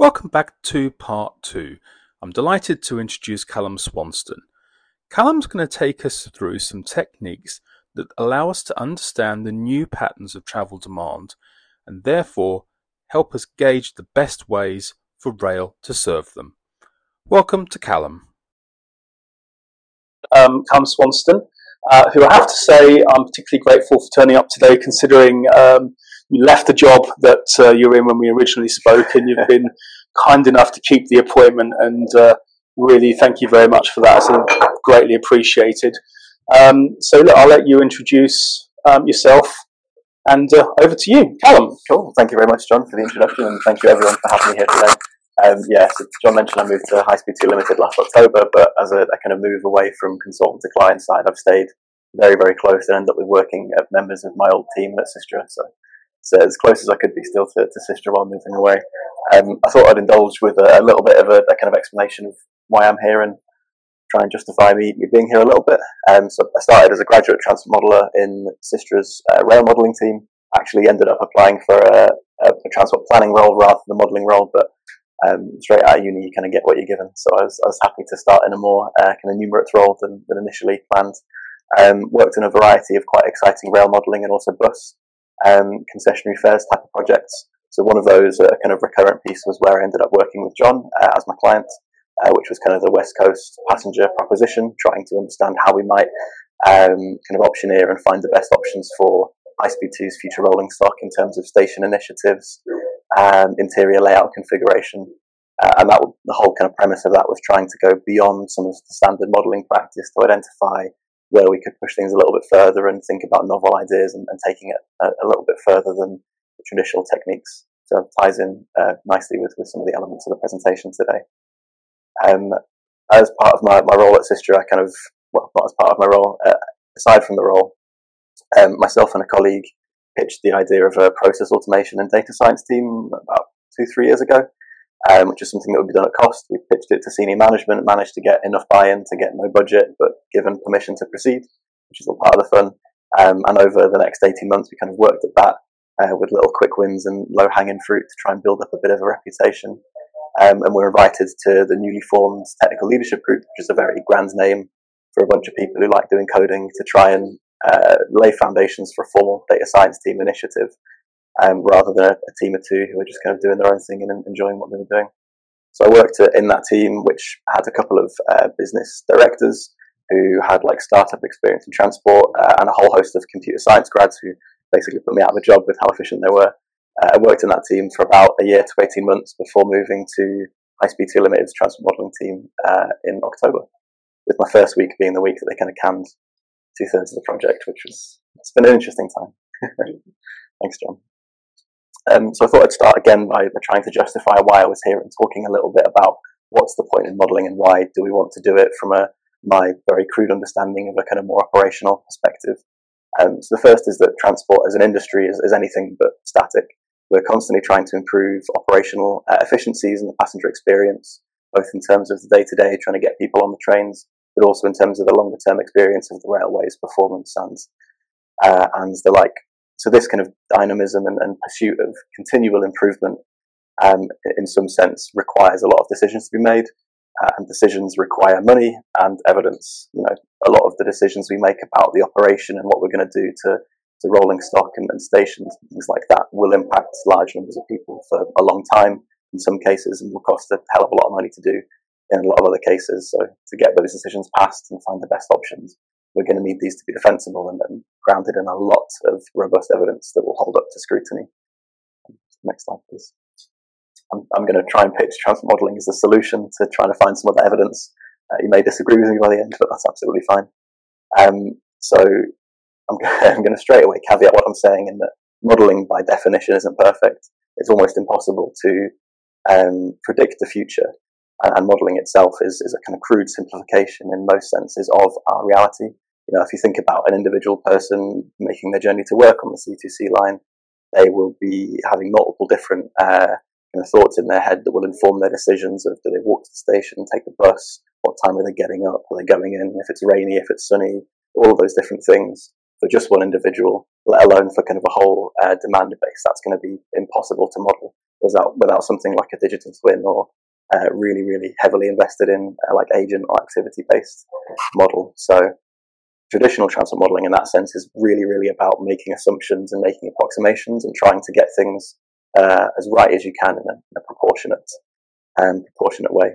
Welcome back to part two. I'm delighted to introduce Callum Swanston. Callum's going to take us through some techniques that allow us to understand the new patterns of travel demand and therefore help us gauge the best ways for rail to serve them. Welcome to Callum. Um, Callum Swanston, uh, who I have to say I'm particularly grateful for turning up today, considering um, you left the job that uh, you were in when we originally spoke, and you've been kind enough to keep the appointment. And uh, really, thank you very much for that. It's greatly appreciated. Um, so, look, I'll let you introduce um, yourself. And uh, over to you, Callum. Cool. Thank you very much, John, for the introduction, and thank you everyone for having me here today. Um, yeah, so John mentioned I moved to High Speed 2 Limited last October, but as a, a, kind of move away from consultant to client side, I've stayed very, very close and ended up with working at members of my old team at Systra. So, so as close as I could be still to, to Systra while moving away. Um, I thought I'd indulge with a, a little bit of a, a, kind of explanation of why I'm here and try and justify me, me being here a little bit. Um, so I started as a graduate transport modeller in Systra's uh, rail modelling team. Actually ended up applying for a, a, transport planning role rather than the modelling role, but um, straight out of uni, you kind of get what you're given. So I was, I was happy to start in a more uh, kind of numerate role than, than initially planned. Um, worked in a variety of quite exciting rail modelling and also bus um, concessionary fares type of projects. So one of those, a uh, kind of recurrent piece, was where I ended up working with John uh, as my client, uh, which was kind of the West Coast passenger proposition, trying to understand how we might um, kind of optioneer and find the best options for High Speed 2's future rolling stock in terms of station initiatives, um, interior layout configuration. Uh, and that the whole kind of premise of that was trying to go beyond some of the standard modelling practice to identify where we could push things a little bit further and think about novel ideas and, and taking it a, a, little bit further than traditional techniques. So it ties in uh, nicely with, with some of the elements of the presentation today. Um, as part of my, my role at Systra, I kind of, well, not as part of my role, uh, aside from the role, um, myself and a colleague pitched the idea of a process automation and data science team about two, three years ago, um, which is something that would be done at cost. We pitched it to senior management, managed to get enough buy-in to get no budget, but given permission to proceed, which is all part of the fun. Um, and over the next 18 months, we kind of worked at that uh, with little quick wins and low-hanging fruit to try and build up a bit of a reputation. Um, and we're invited to the newly formed technical leadership group, which is a very grand name for a bunch of people who like doing coding to try and uh, lay foundations for a formal data science team initiative, um, rather than a, a, team of two who are just kind of doing their own thing and enjoying what they were doing. So I worked in that team, which had a couple of uh, business directors who had like startup experience in transport uh, and a whole host of computer science grads who basically put me out of a job with how efficient they were. Uh, I worked in that team for about a year to 18 months before moving to High Speed 2 Limited's transport modelling team uh, in October, with my first week being the week that they kind of canned two thirds of the project, which was, it's been an interesting time. Thanks, John. Um, so I thought I'd start again by, trying to justify why I was here and talking a little bit about what's the point in modelling and why do we want to do it from a my very crude understanding of a kind of more operational perspective. Um, so the first is that transport as an industry is, is anything but static. We're constantly trying to improve operational uh, efficiencies and the passenger experience, both in terms of the day to day, trying to get people on the trains, but also in terms of the longer term experience of the railway's performance and uh, and the like. So this kind of dynamism and, and pursuit of continual improvement, um, in some sense, requires a lot of decisions to be made, uh, and decisions require money and evidence. You know, a lot of the decisions we make about the operation and what we're going to do to to rolling stock and, and stations, things like that, will impact large numbers of people for a long time in some cases and will cost a hell of a lot of money to do in a lot of other cases. So to get those decisions passed and find the best options, we're going to need these to be defensible and, and grounded in a lot of robust evidence that will hold up to scrutiny. Next slide, please. I'm, I'm going to try and pitch transport modelling as a solution to trying to find some of the evidence. Uh, you may disagree with me by the end, but that's absolutely fine. Um, so I'm, I'm going to straight away caveat what I'm saying in that modelling by definition isn't perfect. It's almost impossible to um, predict the future, and, and modelling itself is, is a kind of crude simplification in most senses of our reality. You know, if you think about an individual person making their journey to work on the C2C line, they will be having multiple different uh, kind of thoughts in their head that will inform their decisions of do they walk to the station, take the bus, what time are they getting up, are they going in, if it's rainy, if it's sunny, all of those different things for just one individual, let alone for kind of a whole uh, demand base. That's going to be impossible to model. without without something like a digital twin or uh, really really heavily invested in uh, like agent or activity based model. So traditional transport modeling in that sense is really really about making assumptions and making approximations and trying to get things uh, as right as you can in a, in a proportionate and um, proportionate way.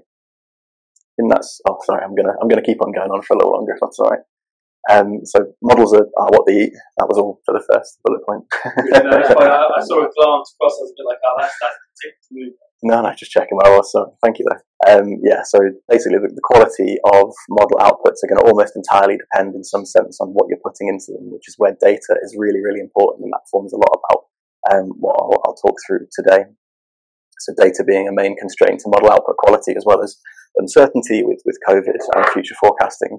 And that's oh sorry I'm gonna I'm gonna keep on going on for a little longer if that's all right. Um, so models are, are, what they eat. That was all for the first bullet point. yeah, no, I, I, saw a glance across. I was a bit like, oh, that's that's the move. No, no, just checking where I was. So thank you though. Um, yeah, so basically the, the, quality of model outputs are going to almost entirely depend in some sense on what you're putting into them, which is where data is really, really important, and that forms a lot about um, what I'll, I'll talk through today. So data being a main constraint to model output quality, as well as uncertainty with, with COVID and future forecasting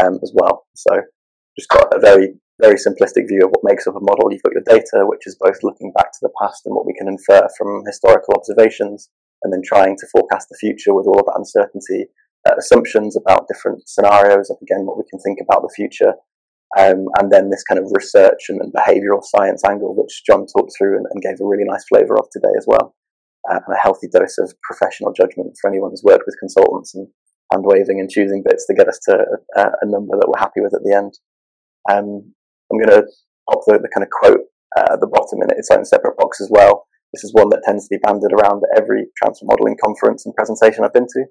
um, as well. So just got a very, very simplistic view of what makes up a model. You've got your data, which is both looking back to the past and what we can infer from historical observations, and then trying to forecast the future with all of that uncertainty, uh, assumptions about different scenarios, and again, what we can think about the future. Um, and then this kind of research and, and, behavioral science angle, which John talked through and, and gave a really nice flavour of today as well. Uh, and a healthy dose of professional judgment for anyone who's worked with consultants and hand waving and choosing bits to get us to a, a number that we're happy with at the end. Um, I'm going to pop the, the, kind of quote uh, at the bottom in its own separate box as well. This is one that tends to be banded around at every transfer modeling conference and presentation I've been to,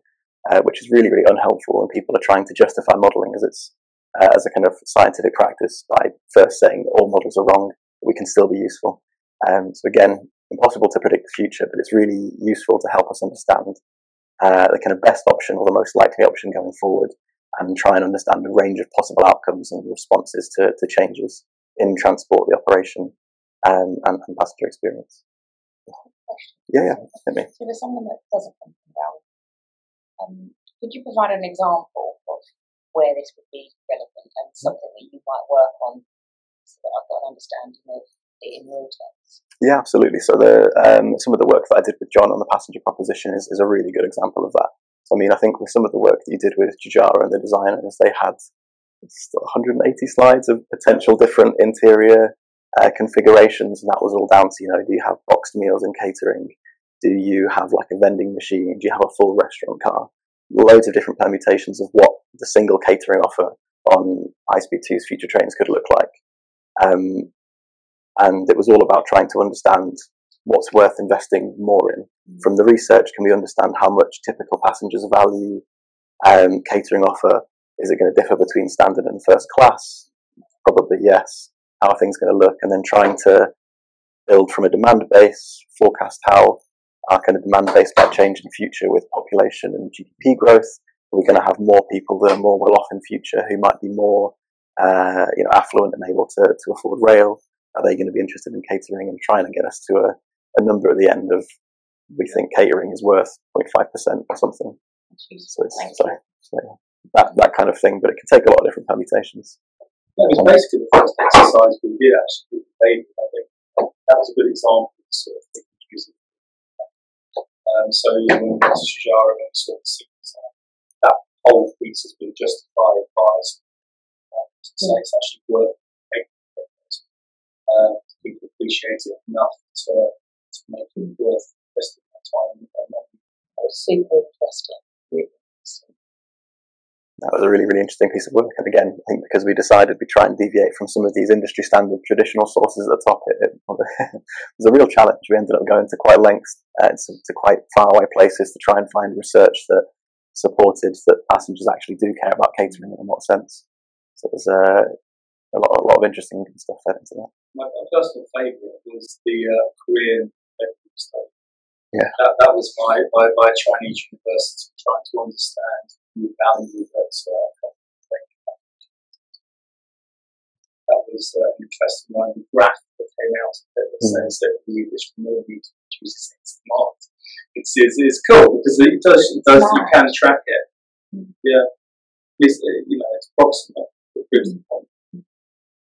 uh, which is really, really unhelpful when people are trying to justify modeling as it's uh, as a kind of scientific practice by first saying that all models are wrong, we can still be useful. Um, so again, impossible to predict the future, but it's really useful to help us understand uh, the kind of best option or the most likely option going forward and try and understand a range of possible outcomes and responses to, to changes in transport, the operation, um, and, and, passenger experience. Yeah, yeah, hit me. So, for someone that doesn't from Galway, um, could you provide an example of where this would be relevant and something that you might work on so that I've got an understanding of in real terms? Yeah, absolutely. So the um, some of the work that I did with John on the passenger proposition is, is a really good example of that. I mean, I think with some of the work that you did with Jujara and the designers, they had 180 slides of potential different interior uh, configurations, and that was all down to you know, do you have boxed meals and catering? Do you have like a vending machine? Do you have a full restaurant car? Loads of different permutations of what the single catering offer on High Speed 2's future trains could look like. Um, and it was all about trying to understand what's worth investing more in. Mm. From the research, can we understand how much typical passengers value um, catering offer? Is it going to differ between standard and first class? Probably yes. How are things going to look? And then trying to build from a demand base, forecast how our kind of demand base might change in future with population and GDP growth. Are we going to have more people that are more well off in future who might be more, uh, you know, affluent and able to, to afford rail? Are they going to be interested in catering and trying to get us to a, a number at the end of we think catering is worth 0.5% or something? So it's so, so that, that kind of thing, but it can take a lot of different permutations. That was basically the first exercise we did actually with David, I think. That was a good example of sort of thing using. Um, so you know, Shujara and sort of sees uh, that whole piece has been justified by uh, to say it's actually worth uh, people appreciate it enough to, to make it worth investing that time. And, that was super interesting. That was a really, really interesting piece of work. And again, I think because we decided we try and deviate from some of these industry standard traditional sources at the top, it, it, was a real challenge. We ended up going to quite lengths, uh, to, to quite far away places to try and find research that supported that passengers actually do care about catering in what sense. So there's was uh, a lot, a lot of interesting stuff fed into that. My, my personal favourite was the uh, Korean study. Yeah. That, that was my, my, my Chinese university trying to understand the value of that uh, that was uh, an interesting one. The graph that came out of it that mm. says that the English millimeter produces X amount. It's, it's, it's cool because it does, it does you can track it. Mm. Yeah. It's, uh, you know, it's approximate. But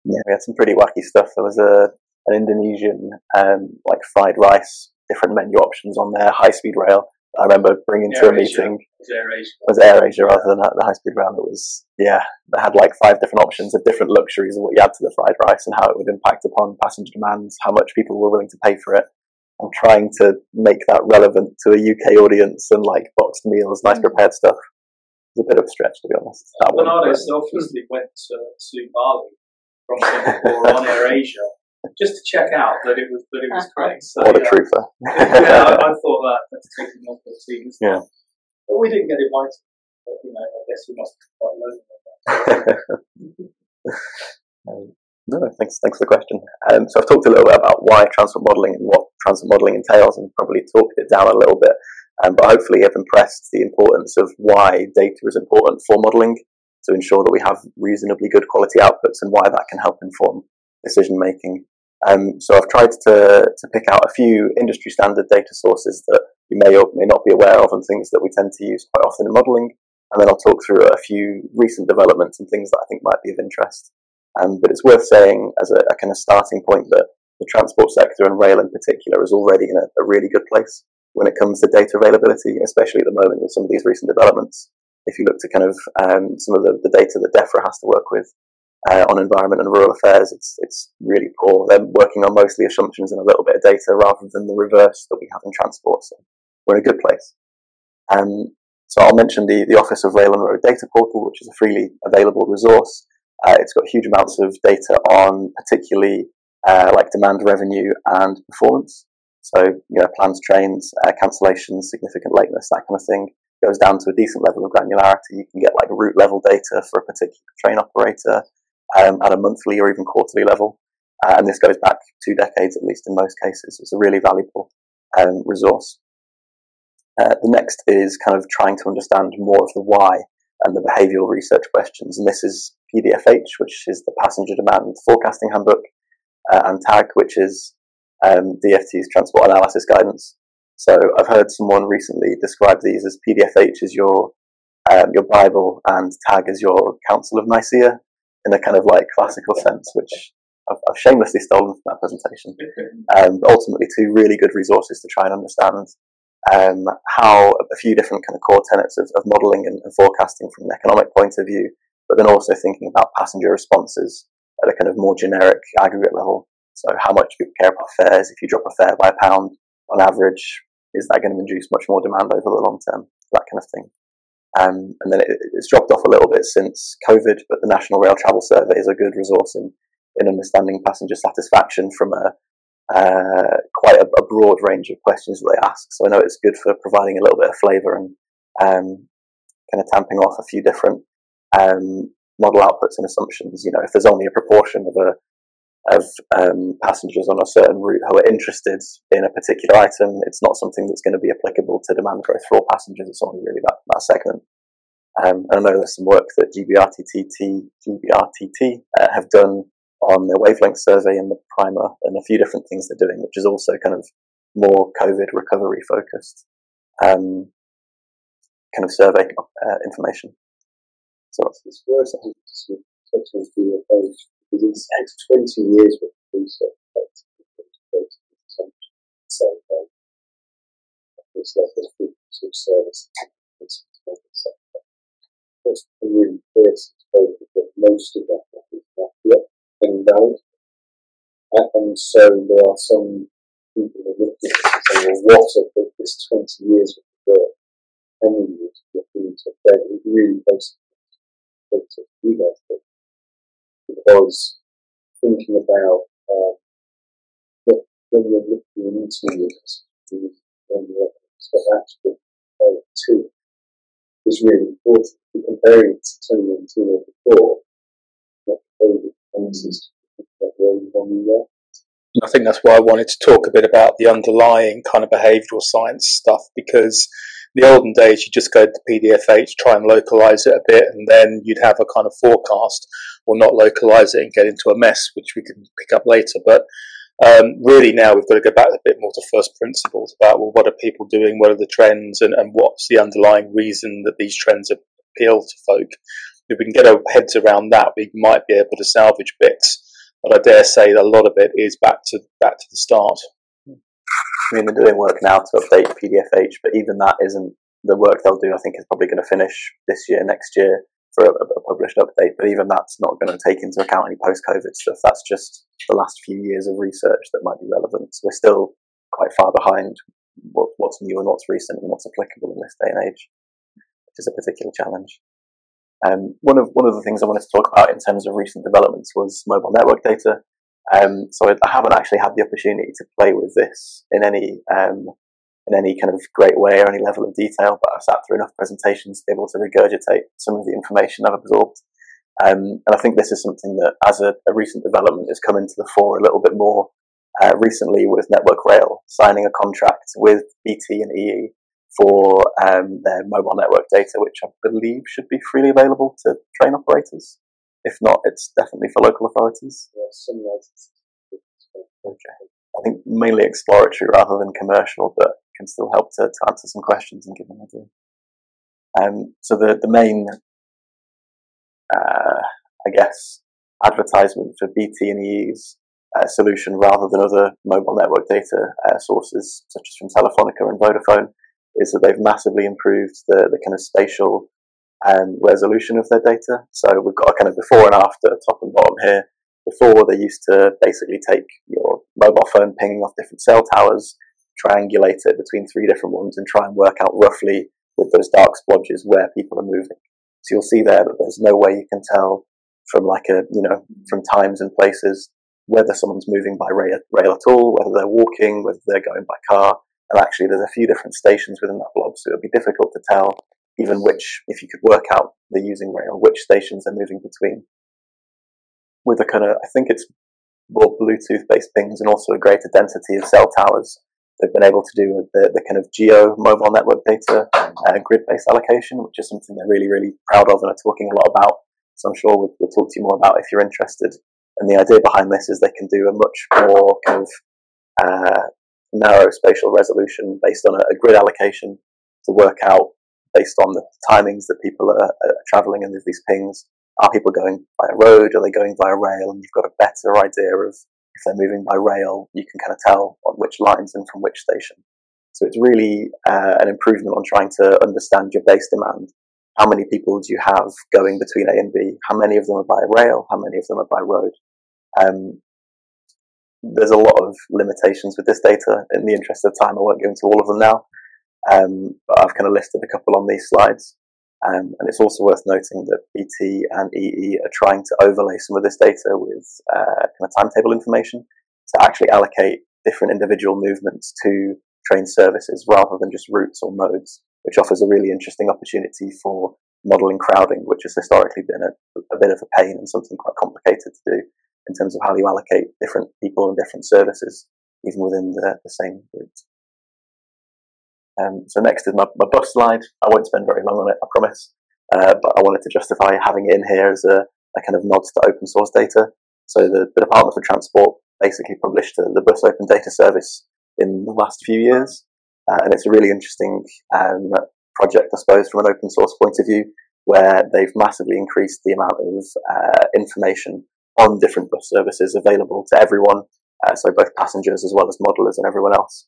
yeah, we had some pretty wacky stuff. There was a an Indonesian um, like fried rice, different menu options on there, high speed rail. I remember bringing Air to a meeting. Was AirAsia. Was AirAsia rather than the high speed rail. It was yeah, they had like five different options of different luxuries of what you add to the fried rice and how it would impact upon passenger demands, how much people were willing to pay for it. I'm trying to make that relevant to a UK audience and like boxed meals, nice prepared stuff. It's a bit of a stretch to be honest. That Bernardo selflessly went to, to Bali from Singapore on Air Asia just to check out that it was that it was correct. So, What a yeah, trooper. yeah, I, I thought that that's taking off the team. isn't Yeah. it? But we didn't get invited. But, you know, I guess we must be quite lonely. on that. Um, no, thanks, thanks for the question. Um, so I've talked a little bit about why transport modelling and what transport modelling entails, and probably talked it down a little bit. Um, but hopefully, I've impressed the importance of why data is important for modelling to ensure that we have reasonably good quality outputs, and why that can help inform decision making. Um, so I've tried to to pick out a few industry standard data sources that you may or may not be aware of, and things that we tend to use quite often in modelling. And then I'll talk through a few recent developments and things that I think might be of interest. Um, but it's worth saying as a, a kind of starting point that the transport sector and rail in particular is already in a, a really good place when it comes to data availability, especially at the moment with some of these recent developments. If you look to kind of um, some of the, the data that DEFRA has to work with uh, on environment and rural affairs, it's it's really poor. They're working on mostly assumptions and a little bit of data rather than the reverse that we have in transport. So we're in a good place. Um, so I'll mention the, the Office of Rail and Road Data Portal, which is a freely available resource. Uh, it's got huge amounts of data on particularly uh, like demand revenue and performance. So, you know, plans, trains, uh, cancellations, significant lateness, that kind of thing goes down to a decent level of granularity. You can get like route level data for a particular train operator um, at a monthly or even quarterly level. Uh, and this goes back two decades at least in most cases. It's a really valuable um, resource. Uh, the next is kind of trying to understand more of the why and the behavioural research questions. And this is PDFH, which is the Passenger Demand Forecasting Handbook, uh, and TAG, which is um, DFT's Transport Analysis Guidance. So I've heard someone recently describe these as PDFH as your um, your Bible and TAG as your Council of Nicaea in a kind of like classical sense, which I've, I've shamelessly stolen from that presentation. Um, ultimately, two really good resources to try and understand um, how a few different kind of core tenets of, of modelling and, and forecasting from an economic point of view, but then also thinking about passenger responses at a kind of more generic aggregate level. So how much do people care about fares. If you drop a fare by a pound on average, is that going to induce much more demand over the long term? That kind of thing. Um, and then it, it's dropped off a little bit since COVID, but the National Rail Travel Survey is a good resource in, in understanding passenger satisfaction from a uh, quite a, a, broad range of questions that they ask. So I know it's good for providing a little bit of flavour and um, kind of tamping off a few different um, model outputs and assumptions. You know, if there's only a proportion of a of um, passengers on a certain route who are interested in a particular item, it's not something that's going to be applicable to demand growth for all passengers. It's only really that, that segment. Um, I know there's some work that GBRTT, GBRTT uh, have done on the wavelength survey and the primer and a few different things they're doing, which is also kind of more COVID recovery focused um, kind of survey uh, information. So that's it's of it's takes 20 years worth of research so um, it's like a sort of service. It's really clear that most of that is accurate and valid. And so there are some people who are looking at this and saying, well, what of this 20 years of work any years looking to bed is really basically you guys. Because thinking about uh, what, when you're looking into this, when but actually two is really important. If comparing it to 2019 or before, COVID. I think that's why I wanted to talk a bit about the underlying kind of behavioural science stuff because in the olden days you just go to PDFH, try and localize it a bit, and then you'd have a kind of forecast or not localize it and get into a mess, which we can pick up later. But um, really now we've got to go back a bit more to first principles about well, what are people doing, what are the trends, and, and what's the underlying reason that these trends appeal to folk. If we can get our heads around that, we might be able to salvage bits. But I dare say that a lot of it is back to back to the start. I mean, they're doing work now to update PDFH, but even that isn't the work they'll do. I think is probably going to finish this year, next year for a, a published update. But even that's not going to take into account any post-COVID stuff. That's just the last few years of research that might be relevant. So we're still quite far behind what, what's new and what's recent and what's applicable in this day and age, which is a particular challenge. Um, one of one of the things I wanted to talk about in terms of recent developments was mobile network data. Um, so I, I, haven't actually had the opportunity to play with this in any um, in any kind of great way or any level of detail, but I've sat through enough presentations to be able to regurgitate some of the information I've absorbed. Um, and I think this is something that, as a, a, recent development, has come into the fore a little bit more uh, recently with Network Rail signing a contract with BT and EE for um, their mobile network data, which I believe should be freely available to train operators. If not, it's definitely for local authorities. Okay. I think mainly exploratory rather than commercial, but can still help to, to answer some questions and give an idea. Um, so the, the main, uh, I guess, advertisement for BT and EE's uh, solution rather than other mobile network data uh, sources such as from Telefonica and Vodafone is that they've massively improved the, the kind of spatial um, resolution of their data. So we've got a kind of before and after, top and bottom here. Before they used to basically take your mobile phone pinging off different cell towers, triangulate it between three different ones, and try and work out roughly with those dark splodges where people are moving. So you'll see there that there's no way you can tell from like a you know from times and places whether someone's moving by rail, rail at all, whether they're walking, whether they're going by car. And actually, there's a few different stations within that blob, so it would be difficult to tell even which, if you could work out they're using rail, which stations they're moving between. With a kind of, I think it's more Bluetooth based things and also a greater density of cell towers. They've been able to do the, the kind of geo mobile network data uh, grid based allocation, which is something they're really, really proud of and are talking a lot about. So I'm sure we'll, we'll talk to you more about if you're interested. And the idea behind this is they can do a much more kind of uh, narrow spatial resolution based on a, a, grid allocation to work out based on the timings that people are, are traveling and there's these pings. Are people going by a road? Are they going via rail? And you've got a better idea of if they're moving by rail, you can kind of tell on which lines and from which station. So it's really uh, an improvement on trying to understand your base demand. How many people do you have going between A and B? How many of them are by rail? How many of them are by road? Um, there's a lot of limitations with this data. In the interest of time, I won't go into all of them now, um, but I've kind of listed a couple on these slides. Um, and it's also worth noting that BT and EE are trying to overlay some of this data with uh, kind of timetable information to actually allocate different individual movements to train services rather than just routes or modes, which offers a really interesting opportunity for modeling crowding, which has historically been a, a bit of a pain and something quite complicated to do in terms of how you allocate different people and different services, even within the, the same route. Um, so next is my, my, bus slide. I won't spend very long on it, I promise, uh, but I wanted to justify having it in here as a, a kind of nod to open source data. So the, the Department for Transport basically published uh, the Bus Open Data Service in the last few years, uh, and it's a really interesting um, project, I suppose, from an open source point of view, where they've massively increased the amount of uh, information on different bus services available to everyone, uh, so both passengers as well as modelers and everyone else.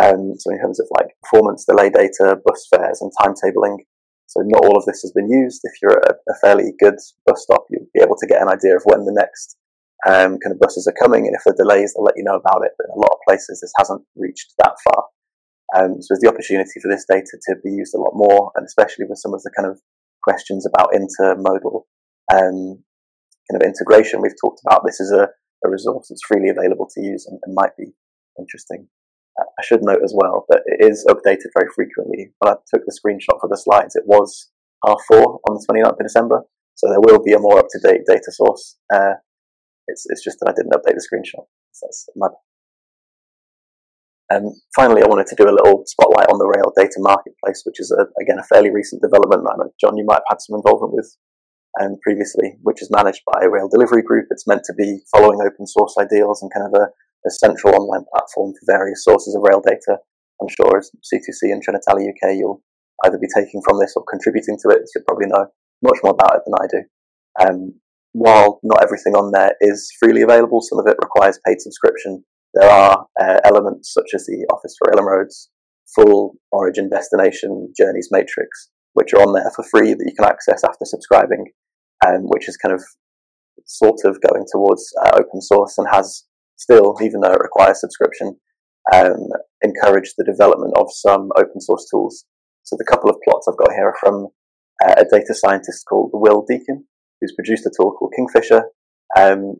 Um, so in terms of like performance, delay data, bus fares, and timetabling. So not all of this has been used. If you're at a, fairly good bus stop, you'll be able to get an idea of when the next um, kind of buses are coming, and if there are delays, they'll let you know about it. But in a lot of places, this hasn't reached that far. Um, so there's the opportunity for this data to be used a lot more, and especially with some of the kind of questions about intermodal um, kind of integration we've talked about, this is a, a resource that's freely available to use and, and might be interesting. I should note as well that it is updated very frequently. When I took the screenshot for the slides, it was half four on the 29th of December, so there will be a more up-to-date data source. Uh, it's, it's just that I didn't update the screenshot. So that's my and um, finally, I wanted to do a little spotlight on the Rail Data Marketplace, which is, a, again, a fairly recent development. Know, John, you might have had some involvement with um, previously, which is managed by rail delivery group. It's meant to be following open source ideals and kind of a, a central online platform for various sources of rail data. I'm sure as C2C and Trenitalia UK, you'll either be taking from this or contributing to it. So you'll probably know much more about it than I do. Um, while not everything on there is freely available, some of it requires paid subscription. There are uh, elements such as the Office for Rail and Roads, full origin destination journeys matrix, which are on there for free that you can access after subscribing um, which is kind of sort of going towards uh, open source and has still, even though it requires subscription, um, encourage the development of some open source tools. So the couple of plots I've got here are from uh, a data scientist called Will Deacon, who's produced a tool called Kingfisher. Um,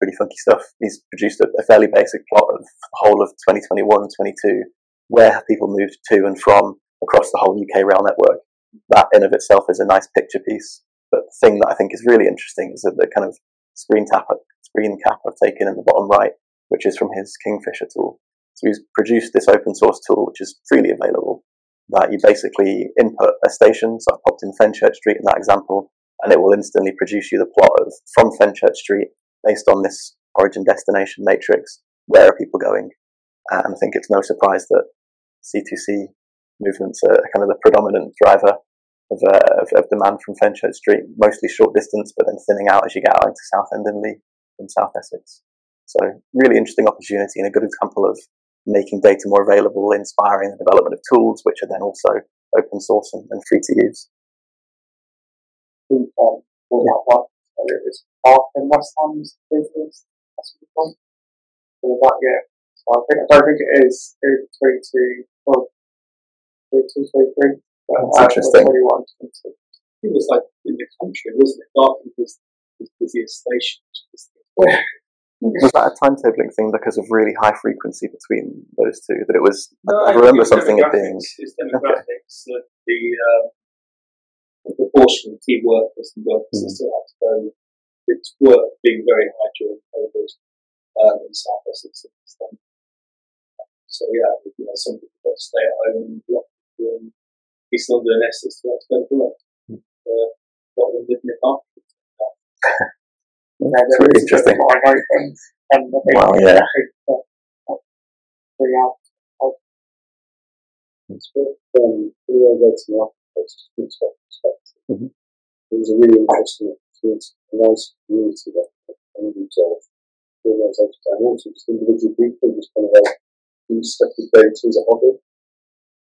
pretty funky stuff. He's produced a, a, fairly basic plot of the whole of 2021, 22, where people moved to and from across the whole UK rail network. That in of itself is a nice picture piece. But the thing that I think is really interesting is that the kind of screen tap, screen cap I've taken in the bottom right, which is from his Kingfisher tool. So he's produced this open source tool, which is freely available, that you basically input a station. So I've popped in Fenchurch Street in that example, and it will instantly produce you the plot of from Fenchurch Street based on this origin destination matrix. Where are people going? And I think it's no surprise that C2C movements are kind of the predominant driver of, uh, of, of, demand from Fenchurch Street, mostly short distance, but then thinning out as you get out into Southend and Leigh and South Essex. So really interesting opportunity and a good example of making data more available, inspiring the development of tools, which are then also open source and, and free to use. Um, yeah. was Park and West Ham's business, that's what it's. Yeah. So I think, I don't think it is three two, well. That's uh, interesting. 21, it was like in the country, wasn't it? Dartford was the busiest station. was that a timetabling thing because of really high frequency between those two? That it was. No, I, remember something it being. It's demographics. Okay. The, um, the proportion of key workers and workers mm. still have to go. It's work being very high during COVID um, in South Essex. So yeah, you know, some people got to stay at home in East London and Essex to to work. Mm. Uh, them living in That's really interesting. Wow, yeah. It's worth um, rewriting the architects from perspective. Mm-hmm. It was a really interesting experience, a nice community that found themselves, organisations, and also just individual people just kind of like do stuff with data as a hobby.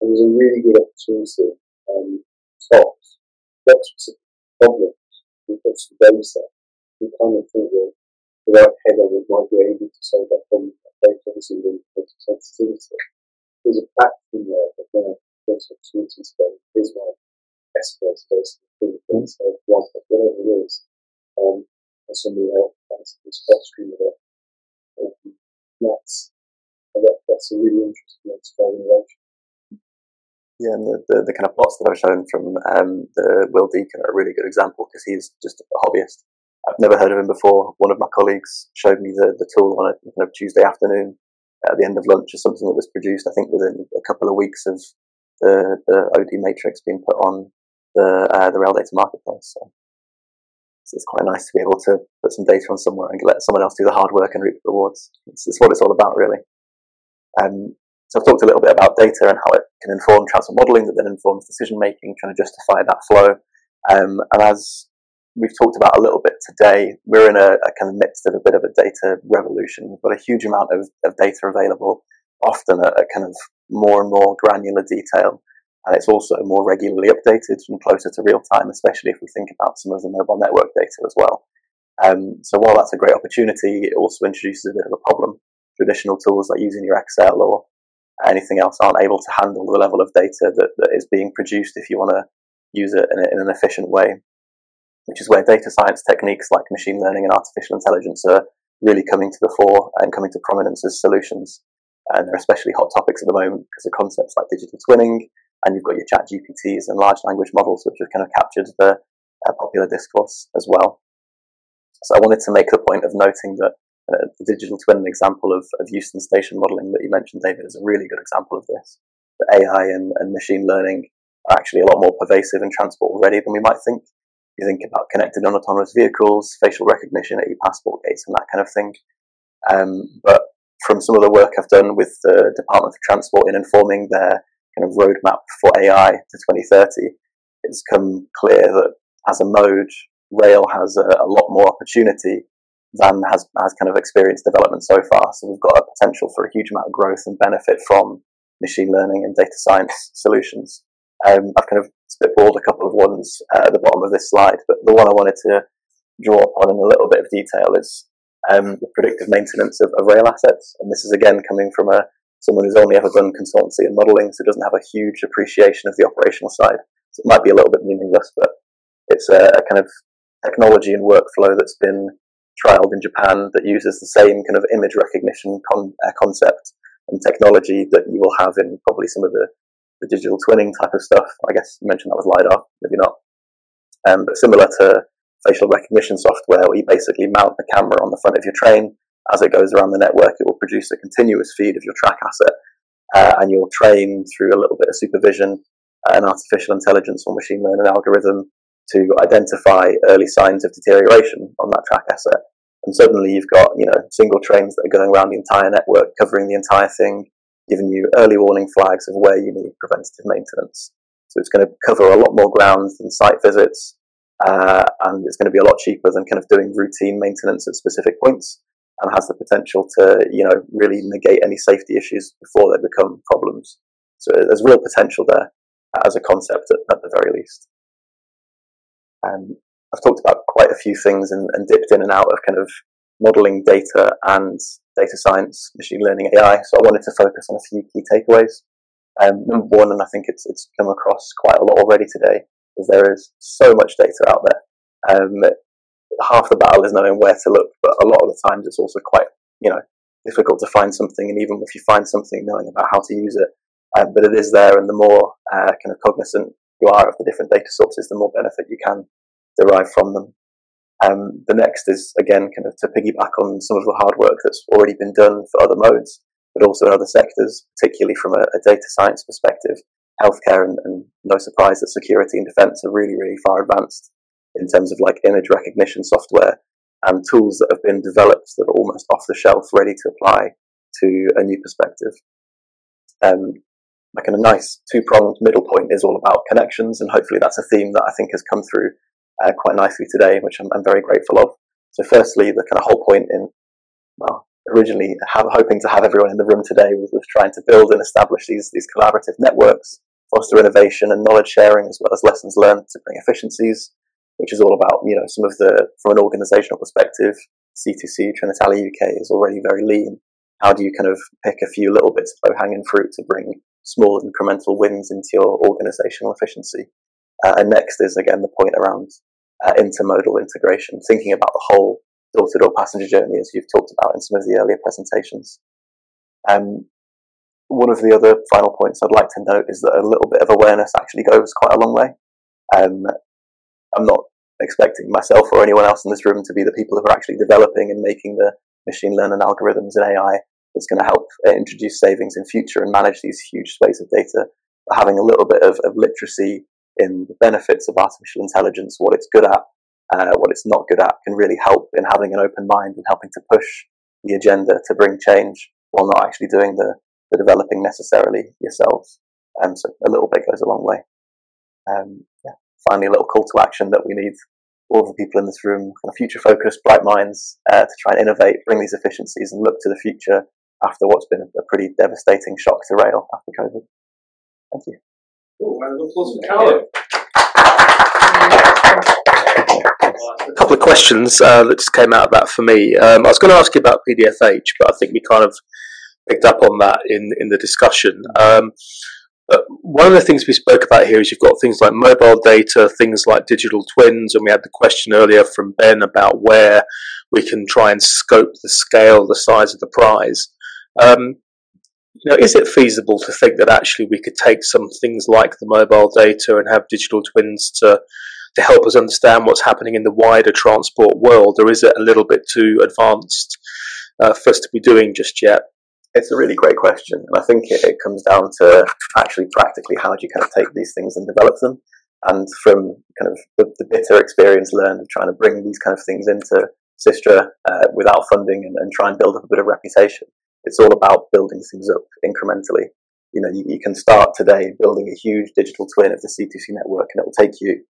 It was a really good opportunity. Um, tops, lots of problems, we've got some data we kind of think that the right header would might be able to solve that problem based obviously the sensitivity. There's a platform there, but then there's opportunities go, here's my experts basically things, so one whatever it is. Um, and somebody else basically spot stream of it. Um, that's, that, that's a really interesting innovation. Yeah, and the, the, the, kind of plots that I've shown from um, the Will Deacon are a really good example because he's just a hobbyist I've never heard of him before. One of my colleagues showed me the, the tool on a kind of Tuesday afternoon at the end of lunch or something that was produced, I think, within a couple of weeks of the, the OD matrix being put on the, uh, the Rail Data Marketplace. So, so, it's quite nice to be able to put some data on somewhere and let someone else do the hard work and reap the rewards. It's, it's what it's all about, really. Um, so I've talked a little bit about data and how it can inform transport modelling that then informs decision making, trying to justify that flow. Um, and as we've talked about a little bit today. We're in a, a, kind of midst of a bit of a data revolution. We've got a huge amount of, of data available, often at a kind of more and more granular detail. And it's also more regularly updated and closer to real time, especially if we think about some of the mobile network data as well. Um, so while that's a great opportunity, it also introduces a bit of a problem. Traditional tools like using your Excel or anything else aren't able to handle the level of data that, that is being produced if you want to use it in, a, in an efficient way which is where data science techniques like machine learning and artificial intelligence are really coming to the fore and coming to prominence as solutions. And they're especially hot topics at the moment because of concepts like digital twinning, and you've got your chat GPTs and large language models, which have kind of captured the uh, popular discourse as well. So I wanted to make the point of noting that uh, the digital twin example of, of Euston station modeling that you mentioned, David, is a really good example of this. The AI and, and machine learning are actually a lot more pervasive in transport already than we might think you think about connected and autonomous vehicles, facial recognition at your passport gates, and that kind of thing. Um, but from some of the work I've done with the Department for Transport in informing their kind of roadmap for AI to 2030, it's come clear that as a mode, rail has a, a lot more opportunity than has, has kind of experienced development so far. So we've got a potential for a huge amount of growth and benefit from machine learning and data science solutions. Um, I've kind of spitballed a couple of ones uh, at the bottom of this slide, but the one I wanted to draw upon in a little bit of detail is um, the predictive maintenance of, of, rail assets. And this is again coming from a someone who's only ever done consultancy and modelling, so doesn't have a huge appreciation of the operational side. So it might be a little bit meaningless, but it's a, a kind of technology and workflow that's been trialed in Japan that uses the same kind of image recognition con- uh, concept and technology that you will have in probably some of the, the digital twinning type of stuff. I guess you mentioned that was LiDAR, maybe not. Um, but similar to facial recognition software where you basically mount the camera on the front of your train. As it goes around the network, it will produce a continuous feed of your track asset, uh, and you'll train through a little bit of supervision and artificial intelligence or machine learning algorithm to identify early signs of deterioration on that track asset. And suddenly you've got, you know, single trains that are going around the entire network, covering the entire thing, giving you early warning flags of where you need preventative maintenance. So it's going to cover a lot more ground than site visits, uh, and it's going to be a lot cheaper than kind of doing routine maintenance at specific points, and has the potential to, you know, really negate any safety issues before they become problems. So there's real potential there as a concept at, at the very least. Um, I've talked about quite a few things and, and, dipped in and out of kind of modeling data and data science, machine learning, AI. So I wanted to focus on a few key takeaways. Um, number one, and I think it's it's come across quite a lot already today, is there is so much data out there. Um, half the battle is knowing where to look, but a lot of the times it's also quite you know difficult to find something, and even if you find something, knowing about how to use it. Um, but it is there, and the more uh, kind of cognizant you are of the different data sources, the more benefit you can derive from them. Um, the next is again kind of to piggyback on some of the hard work that's already been done for other modes, but also in other sectors, particularly from a, a data science perspective. Healthcare and, and no surprise that security and defense are really, really far advanced in terms of like image recognition software and tools that have been developed that are almost off the shelf, ready to apply to a new perspective. Um, like a nice two pronged middle point is all about connections, and hopefully that's a theme that I think has come through uh, quite nicely today, which I'm, I'm, very grateful of. So, firstly, the kind of whole point in well, originally have, hoping to have everyone in the room today was, was trying to build and establish these these collaborative networks, foster innovation and knowledge sharing, as well as lessons learned to bring efficiencies, which is all about you know some of the from an organisational perspective. C2C Trenitalia UK is already very lean. How do you kind of pick a few little bits of low hanging fruit to bring small incremental wins into your organizational efficiency. Uh, and next is again the point around uh, intermodal integration, thinking about the whole door to door passenger journey as you've talked about in some of the earlier presentations. Um, one of the other final points I'd like to note is that a little bit of awareness actually goes quite a long way. Um, I'm not expecting myself or anyone else in this room to be the people who are actually developing and making the machine learning algorithms and AI that's going to help uh, introduce savings in future and manage these huge swathes of data. But having a little bit of, of literacy in the benefits of artificial intelligence, what it's good at, uh, what it's not good at, can really help in having an open mind and helping to push the agenda to bring change while not actually doing the, the developing necessarily yourselves. Um, so a little bit goes a long way. Um, yeah. Finally, a little call to action that we need all the people in this room, kind of future focused, bright minds, uh, to try and innovate, bring these efficiencies, and look to the future after what's been a pretty devastating shock to rail after COVID. Thank you. A couple of questions uh, that just came out of that for me. Um, I was going to ask you about PDFH, but I think we kind of picked up on that in, in the discussion. Um, one of the things we spoke about here is you've got things like mobile data, things like digital twins, and we had the question earlier from Ben about where we can try and scope the scale, the size of the prize. Um, you know, is it feasible to think that actually we could take some things like the mobile data and have digital twins to to help us understand what's happening in the wider transport world, or is it a little bit too advanced uh, for us to be doing just yet? It's a really great question, and I think it, it comes down to actually practically how do you kind of take these things and develop them. And from kind of the, the bitter experience learned of trying to bring these kind of things into Systra uh, without funding and, and try and build up a bit of reputation, it's all about building things up incrementally. You know, you, you can start today building a huge digital twin of the C2C network, and it will take you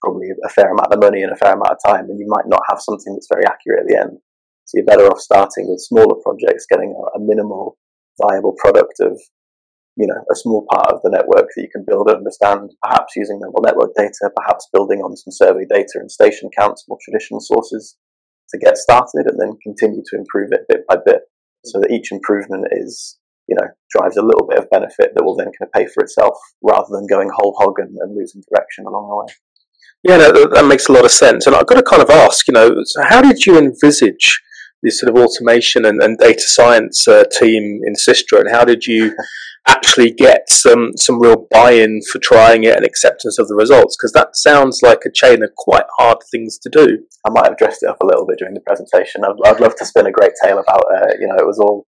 probably a fair amount of money and a fair amount of time, and you might not have something that's very accurate at the end. So you're better off starting with smaller projects, getting a, a minimal viable product of, you know, a small part of the network that you can build and understand, perhaps using mobile network data, perhaps building on some survey data and station counts, more traditional sources to get started and then continue to improve it bit by bit so that each improvement is you know, drives a little bit of benefit that will then kind of pay for itself rather than going whole hog and, and losing direction along the way. Yeah, no, that makes a lot of sense. And I've got to kind of ask, you know, how did you envisage this sort of automation and, and data science uh, team in Systra, and how did you actually get some some real buy-in for trying it and acceptance of the results? Because that sounds like a chain of quite hard things to do. I might have dressed it up a little bit during the presentation. I'd, I'd love to spin a great tale about, uh, you know, it was all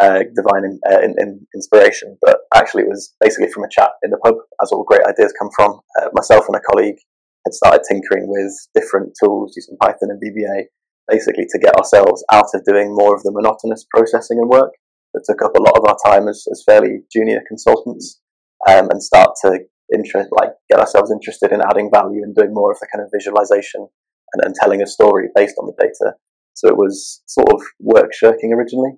uh, divine in, uh, in, in inspiration, but actually it was basically from a chat in the pub, as all great ideas come from. Uh, myself and a colleague had started tinkering with different tools using Python and VBA basically to get ourselves out of doing more of the monotonous processing and work that took up a lot of our time as, as fairly junior consultants um, and start to interest, like get ourselves interested in adding value and doing more of the kind of visualization and, and telling a story based on the data. So it was sort of work shirking originally.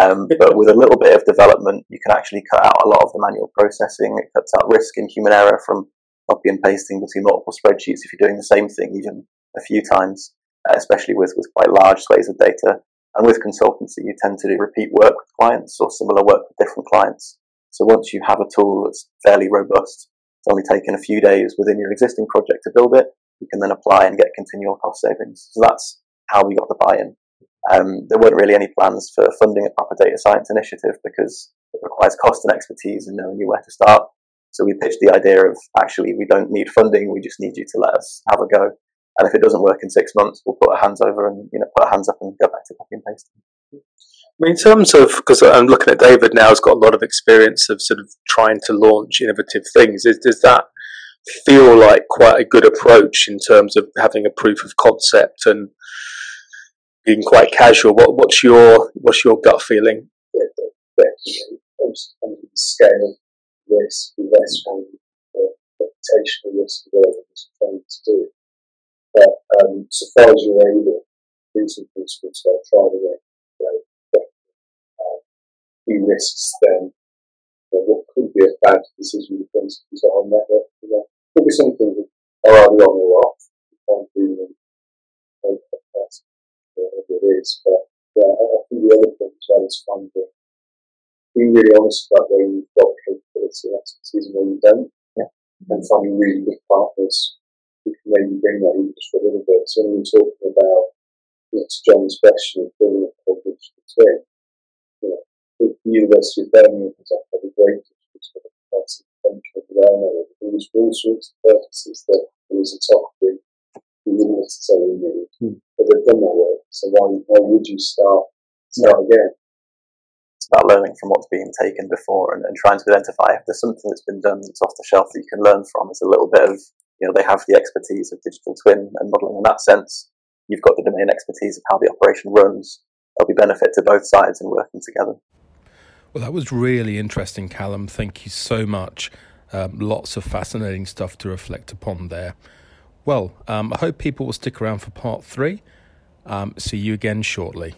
Um, but with a little bit of development, you can actually cut out a lot of the manual processing. It cuts out risk and human error from copy and pasting between multiple spreadsheets if you're doing the same thing even a few times. Uh, especially with, with quite large swathes of data. And with consultancy, you tend to do repeat work with clients or similar work with different clients. So once you have a tool that's fairly robust, it's only taken a few days within your existing project to build it, you can then apply and get continual cost savings. So that's how we got the buy-in. Um, there weren't really any plans for funding a proper data science initiative because it requires cost and expertise and knowing where to start. So we pitched the idea of actually we don't need funding, we just need you to let us have a go. And if it doesn't work in six months, we'll put our hands over and you know put our hands up and go back to copy and pasting. I mean, in terms of because I'm looking at David now, has got a lot of experience of sort of trying to launch innovative things. Is, does that feel like quite a good approach in terms of having a proof of concept and being quite casual? What, what's your what's your gut feeling? Yeah, the, scale risk, investment, reputational risk, whatever it's trying to do. But um, so far as you're able, reason principles to try to get, you know, uh, risks then you know, what could be a bad decision with principles that are network. You know, could be something that are either on or off. You can't do them whatever it is. But yeah, I think the other thing as well is finding being really honest about where you've got capability and expertise and where you don't. Yeah. And finding really good partners we can maybe bring that in just for a little bit. So when we're talking about, you know, to John's question of building a coverage between, you know, the University of Birmingham has had a great digital that's potential around there. There's all sorts of purposes that was a top group we wouldn't necessarily need, hmm. but they've done that work. So why, why would you start start again? It's about learning from what's been taken before and, and trying to identify if there's something that's been done that's off the shelf that you can learn from. It's a little bit of you know, they have the expertise of digital twin and modeling in that sense. You've got the domain expertise of how the operation runs. There'll be benefit to both sides in working together. Well, that was really interesting, Callum. Thank you so much. Um, lots of fascinating stuff to reflect upon there. Well, um, I hope people will stick around for part three. Um, see you again shortly.